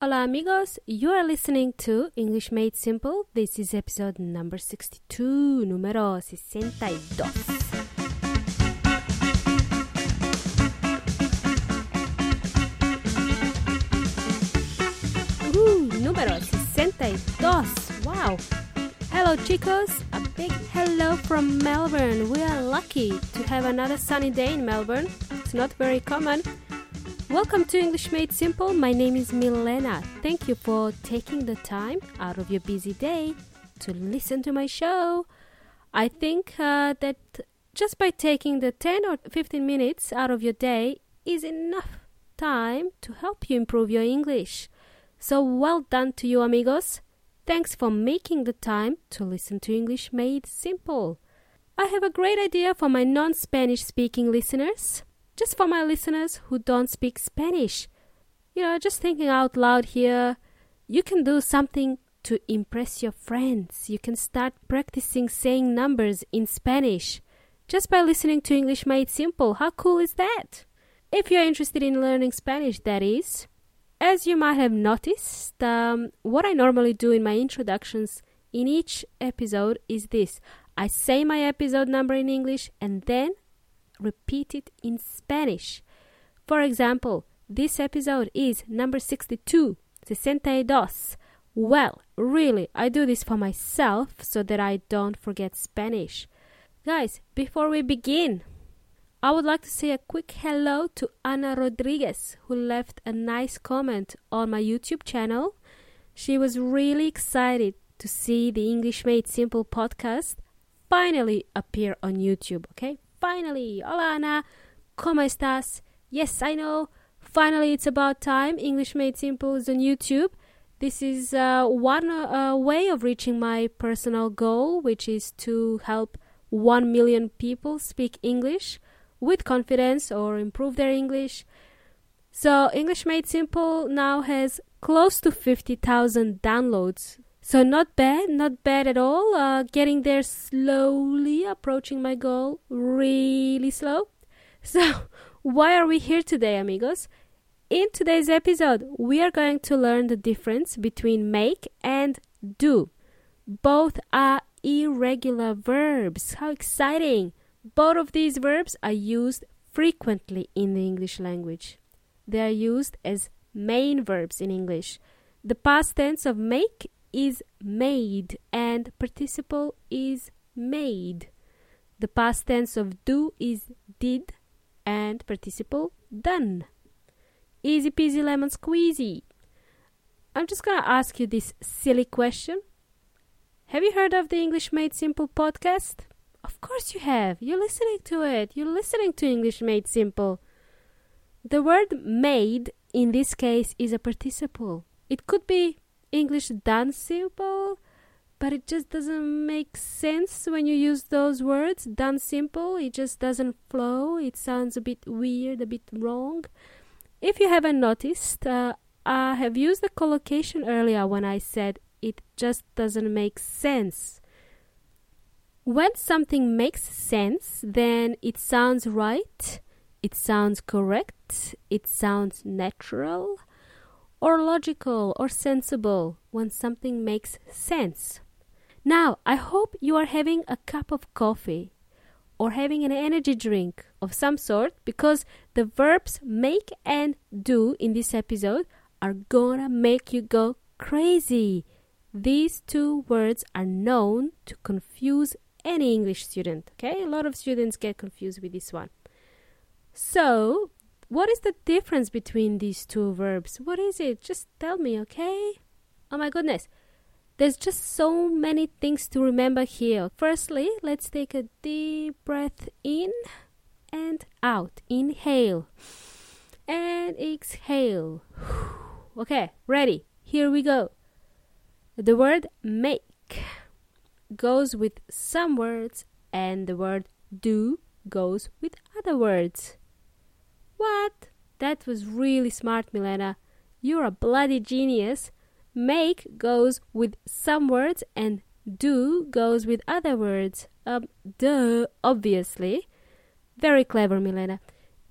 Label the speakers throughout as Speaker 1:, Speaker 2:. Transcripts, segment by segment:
Speaker 1: Hola amigos, you are listening to English Made Simple. This is episode number 62, número 62. Uh, número 62. Wow. Hello chicos, a big hello from Melbourne. We are lucky to have another sunny day in Melbourne. It's not very common. Welcome to English Made Simple. My name is Milena. Thank you for taking the time out of your busy day to listen to my show. I think uh, that just by taking the 10 or 15 minutes out of your day is enough time to help you improve your English. So well done to you, amigos. Thanks for making the time to listen to English Made Simple. I have a great idea for my non Spanish speaking listeners just for my listeners who don't speak Spanish. You know, just thinking out loud here, you can do something to impress your friends. You can start practicing saying numbers in Spanish just by listening to English Made Simple. How cool is that? If you're interested in learning Spanish, that is. As you might have noticed, um, what I normally do in my introductions in each episode is this I say my episode number in English and then repeat it in Spanish. For example, this episode is number 62, 62. Well, really, I do this for myself so that I don't forget Spanish. Guys, before we begin, I would like to say a quick hello to Ana Rodriguez, who left a nice comment on my YouTube channel. She was really excited to see the English Made Simple podcast finally appear on YouTube, okay? Finally! Hola Ana! ¿Cómo estás? Yes, I know. Finally, it's about time. English Made Simple is on YouTube. This is uh, one uh, way of reaching my personal goal, which is to help 1 million people speak English with confidence or improve their English. So, English Made Simple now has close to 50,000 downloads. So not bad, not bad at all. Uh, getting there slowly, approaching my goal really slow. So, why are we here today, amigos? In today's episode, we are going to learn the difference between make and do. Both are irregular verbs. How exciting! Both of these verbs are used frequently in the English language. They are used as main verbs in English. The past tense of make is made and participle is made. The past tense of do is did and participle done. Easy peasy lemon squeezy. I'm just to ask you this silly question. Have you heard of the English Made Simple podcast? Of course you have. You're listening to it. You're listening to English Made Simple. The word made in this case is a participle. It could be English simple, but it just doesn't make sense when you use those words. Simple, it just doesn't flow. It sounds a bit weird, a bit wrong. If you haven't noticed, uh, I have used the collocation earlier when I said it just doesn't make sense. When something makes sense, then it sounds right, it sounds correct, it sounds natural, or logical or sensible when something makes sense. Now, I hope you are having a cup of coffee or having an energy drink of some sort because the verbs make and do in this episode are gonna make you go crazy. These two words are known to confuse any English student, okay? A lot of students get confused with this one. So, what is the difference between these two verbs? What is it? Just tell me, okay? Oh my goodness. There's just so many things to remember here. Firstly, let's take a deep breath in and out. Inhale and exhale. Okay, ready? Here we go. The word make goes with some words, and the word do goes with other words. What? That was really smart, Milena. You're a bloody genius. Make goes with some words and do goes with other words. Um, duh, obviously. Very clever, Milena.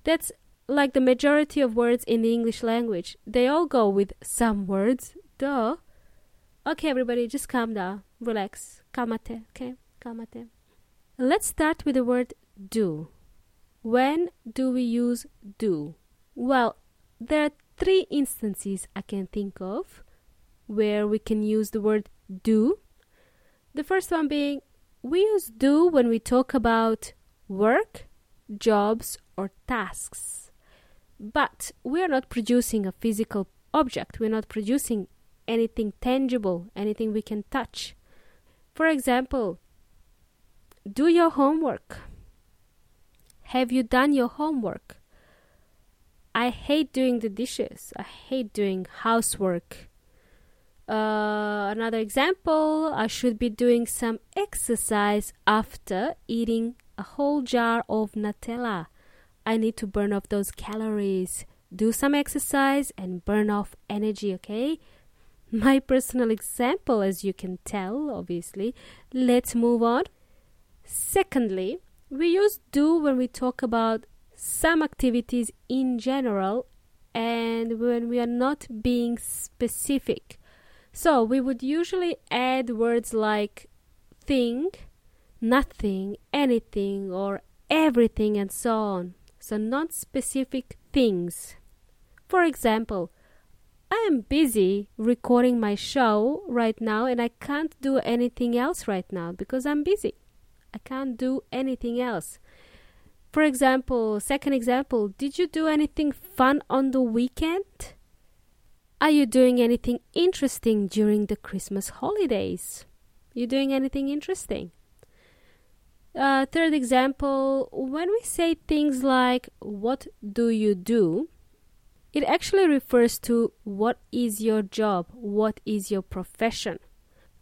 Speaker 1: That's like the majority of words in the English language, they all go with some words. Duh. Okay, everybody, just calm down. Relax. Calmate, okay? Calmate. Let's start with the word do. When do we use do? Well, there are three instances I can think of where we can use the word do. The first one being we use do when we talk about work, jobs, or tasks. But we are not producing a physical object, we're not producing anything tangible, anything we can touch. For example, do your homework. Have you done your homework? I hate doing the dishes. I hate doing housework. Uh, another example, I should be doing some exercise after eating a whole jar of Nutella. I need to burn off those calories. Do some exercise and burn off energy, okay? My personal example, as you can tell, obviously. Let's move on. Secondly, we use do when we talk about some activities in general and when we are not being specific. So we would usually add words like thing, nothing, anything, or everything, and so on. So non specific things. For example, I am busy recording my show right now and I can't do anything else right now because I'm busy. I can't do anything else. For example, second example, did you do anything fun on the weekend? Are you doing anything interesting during the Christmas holidays? You doing anything interesting? Uh, third example, when we say things like, What do you do? it actually refers to what is your job, what is your profession.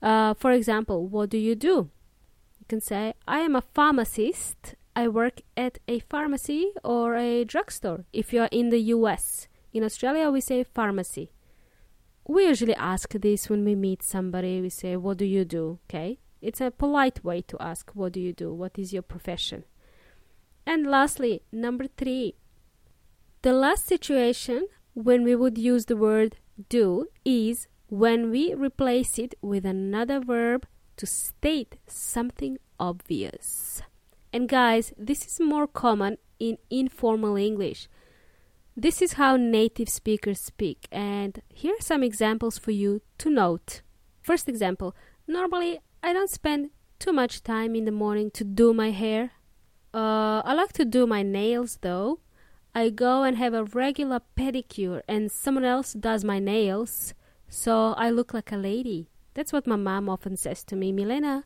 Speaker 1: Uh, for example, what do you do? You can say, I am a pharmacist. I work at a pharmacy or a drugstore if you are in the US. In Australia, we say pharmacy. We usually ask this when we meet somebody. We say, What do you do? Okay. It's a polite way to ask, What do you do? What is your profession? And lastly, number three, the last situation when we would use the word do is when we replace it with another verb to state something obvious. And guys, this is more common in informal English. This is how native speakers speak, and here are some examples for you to note. First example normally I don't spend too much time in the morning to do my hair. Uh, I like to do my nails though. I go and have a regular pedicure, and someone else does my nails, so I look like a lady. That's what my mom often says to me Milena,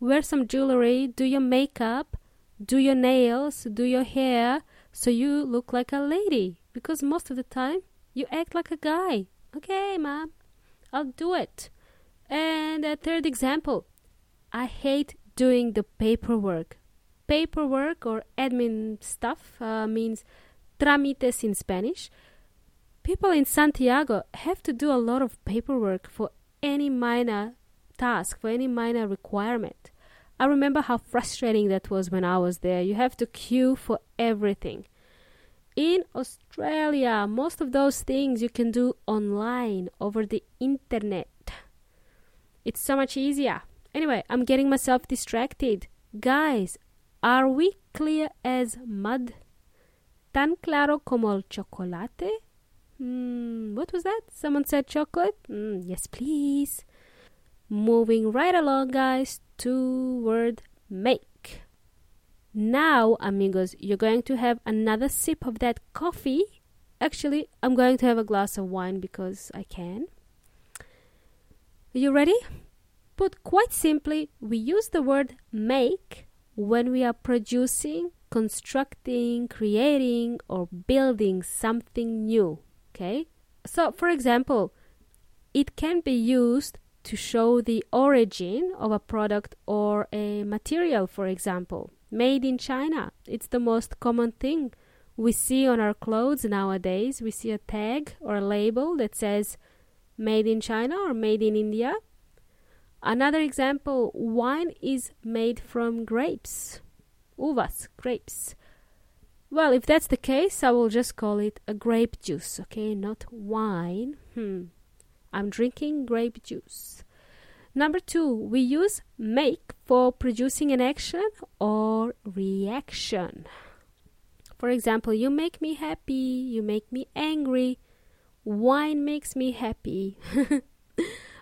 Speaker 1: wear some jewelry, do your makeup, do your nails, do your hair, so you look like a lady. Because most of the time, you act like a guy. Okay, mom, I'll do it. And a third example I hate doing the paperwork. Paperwork or admin stuff uh, means trámites in Spanish. People in Santiago have to do a lot of paperwork for any minor task, for any minor requirement. I remember how frustrating that was when I was there. You have to queue for everything. In Australia, most of those things you can do online over the internet. It's so much easier. Anyway, I'm getting myself distracted. Guys, are we clear as mud? Tan claro como el chocolate? Hmm, what was that? Someone said chocolate? Mm, yes, please. Moving right along, guys, to word make. Now, amigos, you're going to have another sip of that coffee. Actually, I'm going to have a glass of wine because I can. Are you ready? Put quite simply, we use the word make when we are producing, constructing, creating, or building something new. Okay? So, for example, it can be used to show the origin of a product or a material, for example. Made in China. It's the most common thing we see on our clothes nowadays. We see a tag or a label that says made in China or made in India. Another example wine is made from grapes, uvas, grapes. Well, if that's the case, I will just call it a grape juice, okay? Not wine. Hmm. I'm drinking grape juice. Number two, we use make for producing an action or reaction. For example, you make me happy, you make me angry, wine makes me happy.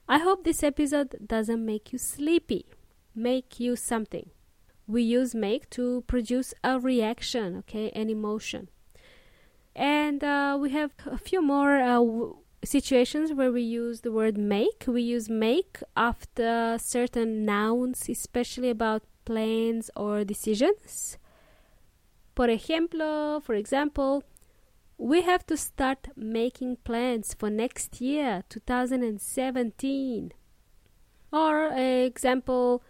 Speaker 1: I hope this episode doesn't make you sleepy, make you something. We use make to produce a reaction, okay, an emotion. And uh, we have a few more uh, w- situations where we use the word make. We use make after certain nouns, especially about plans or decisions. Por ejemplo, for example, we have to start making plans for next year, 2017. Or example,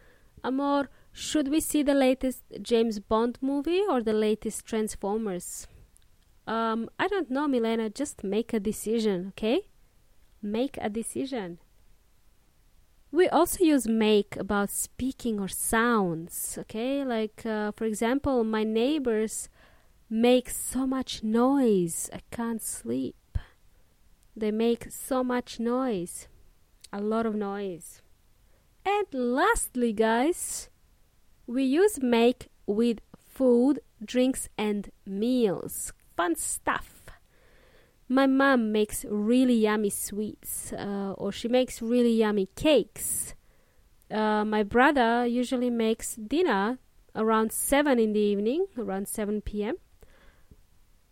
Speaker 1: Amor, should we see the latest James Bond movie or the latest Transformers? Um, I don't know, Milena. Just make a decision, okay? Make a decision. We also use make about speaking or sounds, okay? Like, uh, for example, my neighbors make so much noise, I can't sleep. They make so much noise, a lot of noise. And lastly, guys, we use make with food, drinks, and meals. Fun stuff. My mom makes really yummy sweets uh, or she makes really yummy cakes. Uh, my brother usually makes dinner around 7 in the evening around 7 p.m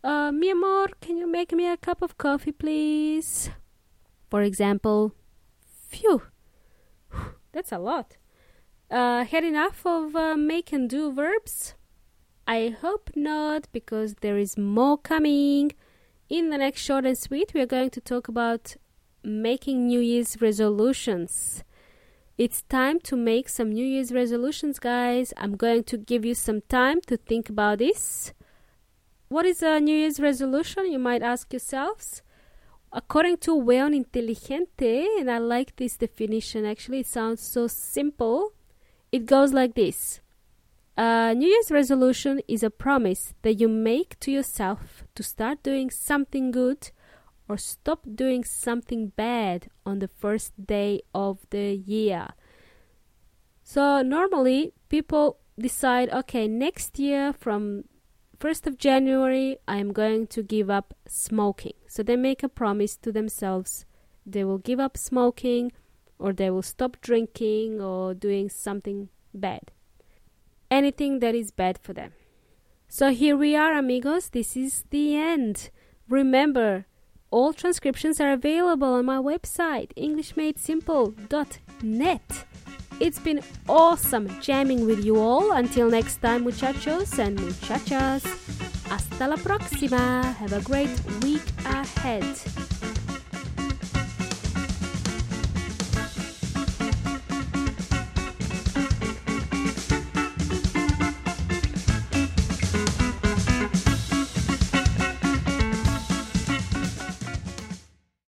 Speaker 1: uh, mi amor can you make me a cup of coffee please? For example phew that's a lot uh, had enough of uh, make and do verbs i hope not because there is more coming in the next short and sweet, we are going to talk about making New Year's resolutions. It's time to make some New Year's resolutions, guys. I'm going to give you some time to think about this. What is a New Year's resolution? You might ask yourselves. According to Weon Inteligente, and I like this definition actually, it sounds so simple. It goes like this a New Year's resolution is a promise that you make to yourself to start doing something good or stop doing something bad on the first day of the year. So, normally people decide okay, next year from 1st of January, I am going to give up smoking. So, they make a promise to themselves they will give up smoking or they will stop drinking or doing something bad anything that is bad for them. So here we are, amigos. This is the end. Remember, all transcriptions are available on my website, EnglishMadeSimple.net. It's been awesome jamming with you all. Until next time, muchachos and muchachas. Hasta la próxima. Have a great week ahead.